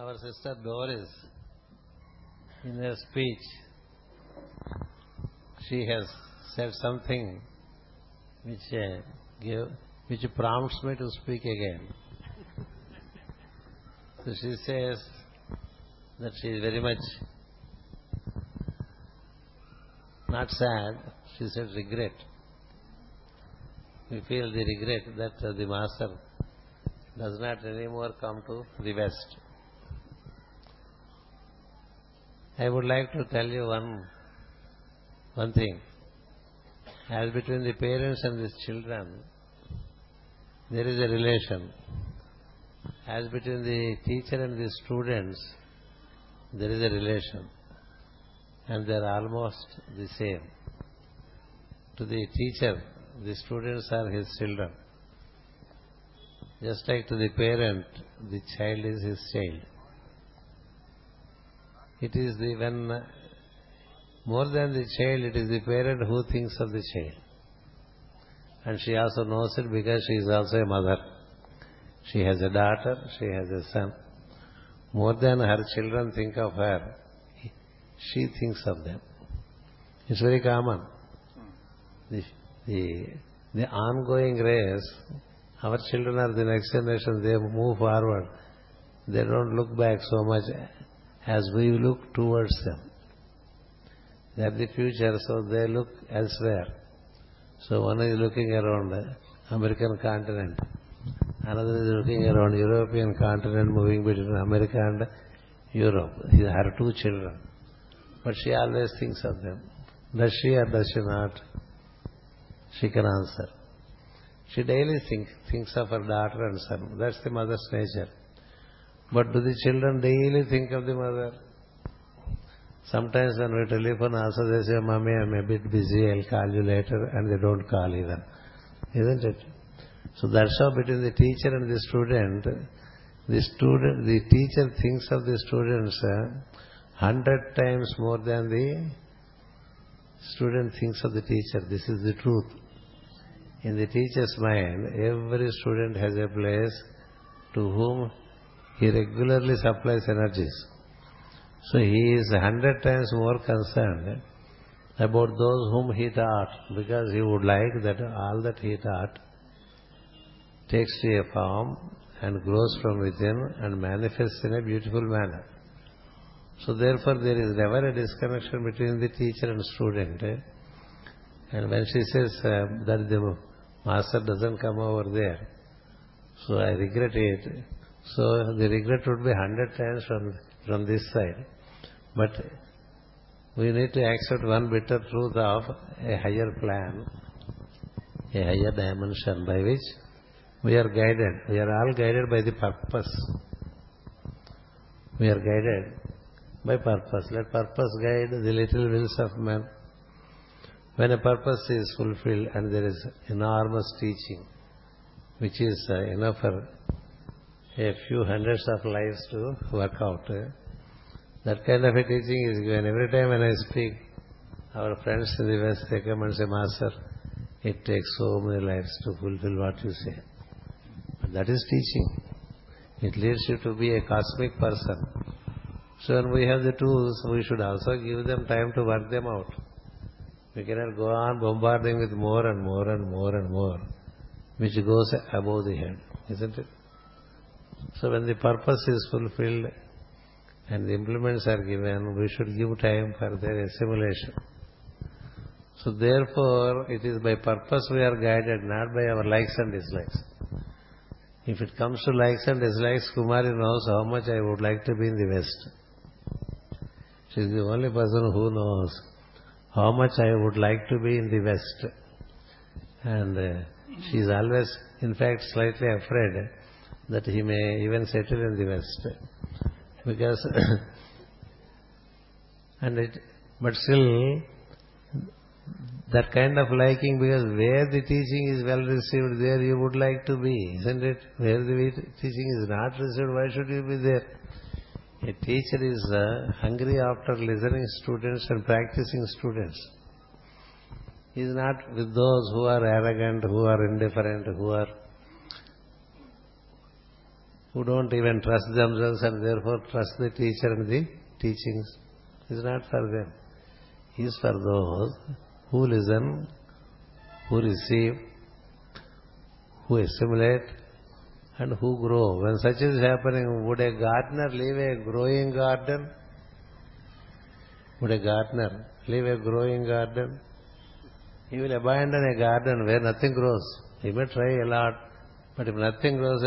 Our sister Doris, in her speech, she has said something which uh, which prompts me to speak again. So she says that she is very much not sad, she said regret. We feel the regret that the master does not anymore come to the West. I would like to tell you one one thing. As between the parents and the children, there is a relation. As between the teacher and the students, there is a relation. And they are almost the same. To the teacher, the students are his children. Just like to the parent, the child is his child. It is the when uh, more than the child, it is the parent who thinks of the child. And she also knows it because she is also a mother. She has a daughter, she has a son. More than her children think of her, she thinks of them. It's very common. The, the, the ongoing race, our children are the next generation, they move forward. They don't look back so much as we look towards them. They are the future, so they look elsewhere. So one is looking around the American continent, another is looking around European continent, moving between America and Europe. These are two children. But she always thinks of them. Does she or does she not? She can answer. She daily think, thinks of her daughter and son. That's the mother's nature. But do the children daily think of the mother? Sometimes when we telephone also they say, Mommy, I'm a bit busy, I'll call you later, and they don't call even. Isn't it? So that's how between the teacher and the student, the student, the teacher thinks of the students uh, hundred times more than the student thinks of the teacher. This is the truth. In the teacher's mind, every student has a place to whom he regularly supplies energies. So he is a hundred times more concerned about those whom he taught because he would like that all that he taught takes to a form and grows from within and manifests in a beautiful manner. So therefore there is never a disconnection between the teacher and student. And when she says uh, that the master doesn't come over there, so I regret it. So the regret would be hundred times from, from this side. But we need to accept one bitter truth of a higher plan, a higher dimension by which we are guided. We are all guided by the purpose. We are guided by purpose. Let purpose guide the little wills of men. When a purpose is fulfilled and there is enormous teaching, which is uh, enough for a few hundreds of lives to work out. That kind of a teaching is given. Every time when I speak, our friends in the West, they come and say, Master, it takes so many lives to fulfill what you say. But that is teaching. It leads you to be a cosmic person. So when we have the tools, we should also give them time to work them out. We cannot go on bombarding with more and more and more and more, which goes above the head, isn't it? So when the purpose is fulfilled and the implements are given, we should give time for their assimilation. So therefore, it is by purpose we are guided, not by our likes and dislikes. If it comes to likes and dislikes, Kumari knows how much I would like to be in the West. She is the only person who knows how much I would like to be in the West. And uh, she is always, in fact, slightly afraid that he may even settle in the West. Because, and it, but still, that kind of liking, because where the teaching is well received, there you would like to be, isn't it? Where the teaching is not received, why should you be there? A teacher is uh, hungry after listening students and practicing students. He is not with those who are arrogant, who are indifferent, who are who don't even trust themselves and therefore trust the teacher and the teachings. It's not for them. It's for those who listen, who receive, who assimilate, and who grow. When such is happening, would a gardener leave a growing garden? Would a gardener leave a growing garden? He will abandon a garden where nothing grows. He may try a lot, but if nothing grows,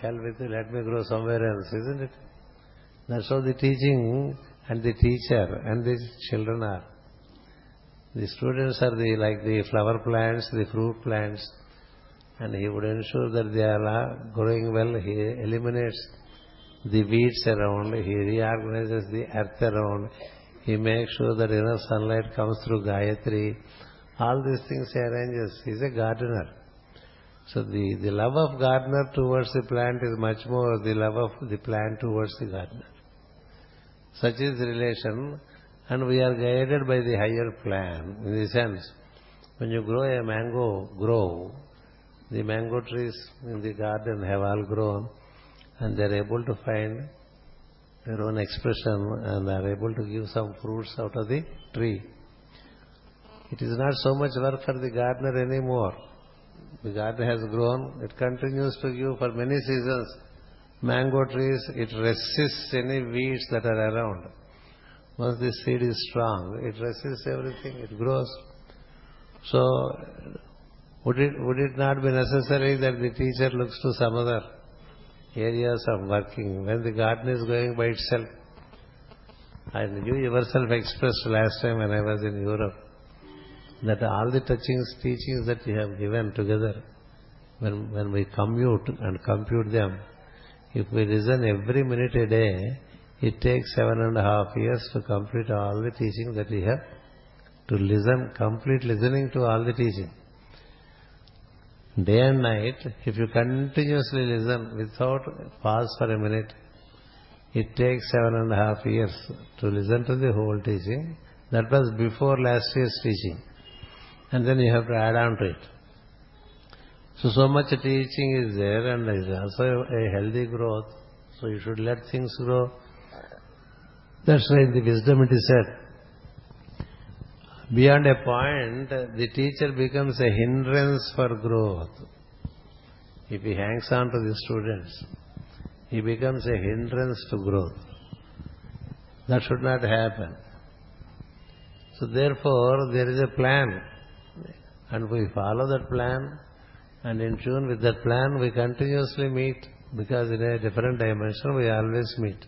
hell with it, let me grow somewhere else, isn't it? That's how the teaching and the teacher and the children are. The students are the like the flower plants, the fruit plants, and he would ensure that they are uh, growing well. He eliminates the weeds around. He reorganizes the earth around. He makes sure that enough sunlight comes through Gayatri. All these things he arranges. He's a gardener. So the, the love of gardener towards the plant is much more the love of the plant towards the gardener. Such is the relation and we are guided by the higher plan in the sense when you grow a mango grow, the mango trees in the garden have all grown and they are able to find their own expression and are able to give some fruits out of the tree. It is not so much work for the gardener anymore. The garden has grown, it continues to give for many seasons mango trees, it resists any weeds that are around. Once the seed is strong, it resists everything, it grows. So, would it, would it not be necessary that the teacher looks to some other areas of working when the garden is going by itself? And you yourself expressed last time when I was in Europe that all the touchings, teachings that you have given together, when, when we commute and compute them, if we listen every minute a day, it takes seven and a half years to complete all the teaching that we have. To listen, complete listening to all the teaching. Day and night, if you continuously listen without pause for a minute, it takes seven and a half years to listen to the whole teaching. That was before last year's teaching. And then you have to add on to it. So, so much teaching is there and there is also a healthy growth. So you should let things grow. That's why in the wisdom it is said, beyond a point, the teacher becomes a hindrance for growth. If he hangs on to the students, he becomes a hindrance to growth. That should not happen. So therefore, there is a plan. And we follow that plan and in tune with that plan, we continuously meet because in a different dimension, we always meet.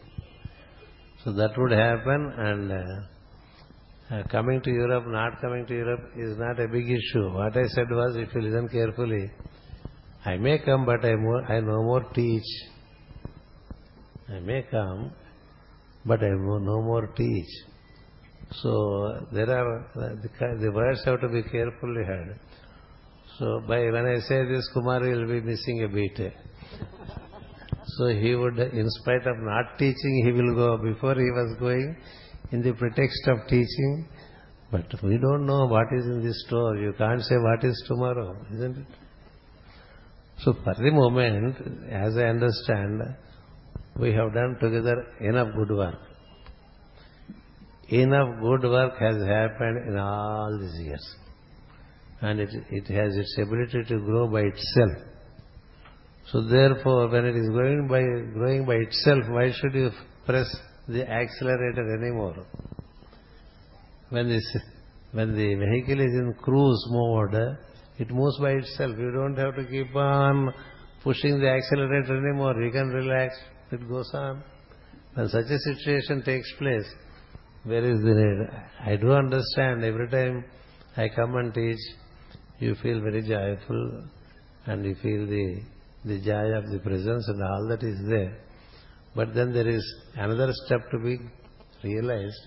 So that would happen and uh, uh, coming to Europe, not coming to Europe is not a big issue. What I said was, if you listen carefully, I may come, but I, more, I no more teach. I may come, but I no more teach. So there are, the, words have to be carefully heard. So by when I say this, Kumar will be missing a beat. So he would, in spite of not teaching, he will go. Before he was going, in the pretext of teaching, but we don't know what is in this store. You can't say what is tomorrow, isn't it? So for the moment, as I understand, we have done together enough good work. Enough good work has happened in all these years and it, it has its ability to grow by itself. So therefore, when it is growing by, growing by itself, why should you press the accelerator anymore? When, this, when the vehicle is in cruise mode, it moves by itself. You don't have to keep on pushing the accelerator anymore. You can relax. It goes on. When such a situation takes place, where is the need? I do understand every time I come and teach, you feel very joyful and you feel the, the joy of the presence and all that is there. But then there is another step to be realized.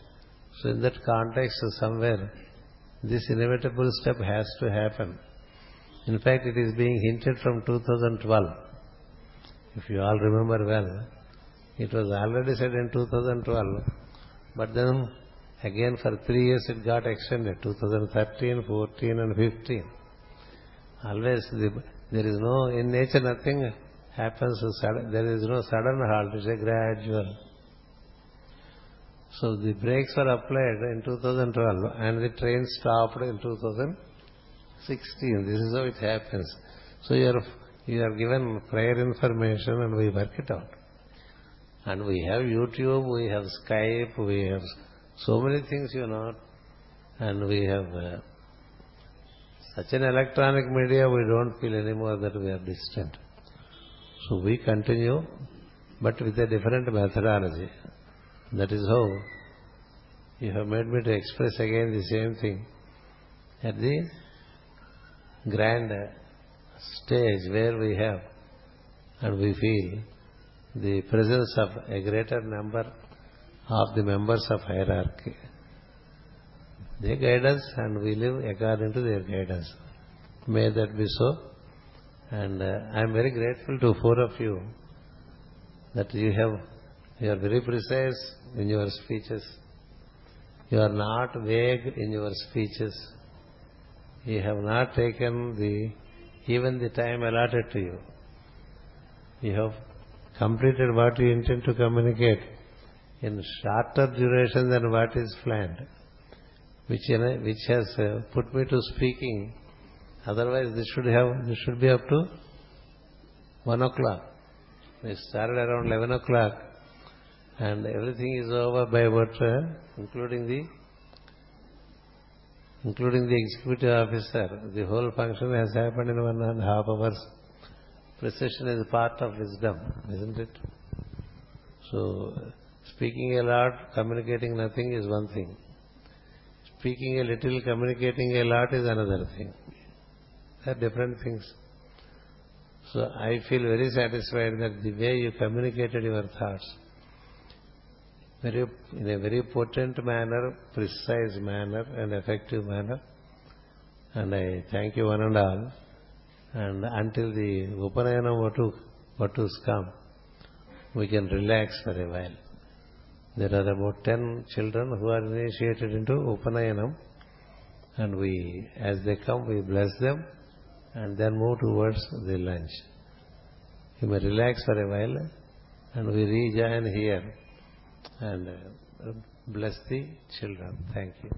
So in that context, somewhere, this inevitable step has to happen. In fact, it is being hinted from 2012. If you all remember well, it was already said in 2012, but then again for three years it got extended, 2013, 14 and 15. Always the, there is no, in nature nothing happens, there is no sudden halt, it's a gradual. So the brakes were applied in 2012 and the train stopped in 2016. This is how it happens. So you are, you are given prior information and we work it out. And we have YouTube, we have Skype, we have so many things, you know, and we have uh, such an electronic media, we don't feel anymore that we are distant. So we continue, but with a different methodology. That is how you have made me to express again the same thing at the grand stage where we have and we feel the presence of a greater number of the members of hierarchy. They guide us and we live according to their guidance. May that be so. And uh, I am very grateful to four of you that you have, you are very precise in your speeches. You are not vague in your speeches. You have not taken the, even the time allotted to you. You have completed what you intend to communicate in shorter duration than what is planned, which has uh, put me to speaking. Otherwise, this should have this should be up to one o'clock. We started around eleven o'clock, and everything is over by about, uh, including the including the executive officer. The whole function has happened in one and a half hours. Precision is part of wisdom, isn't it? So, speaking a lot, communicating nothing is one thing. Speaking a little, communicating a lot is another thing. They are different things. So I feel very satisfied that the way you communicated your thoughts, very in a very potent manner, precise manner, and effective manner. And I thank you one and all. And until the Upanayana Vatus come, we can relax for a while. There are about ten children who are initiated into Upanayanam. And we, as they come, we bless them and then move towards the lunch. You may relax for a while and we rejoin here and uh, bless the children. Thank you.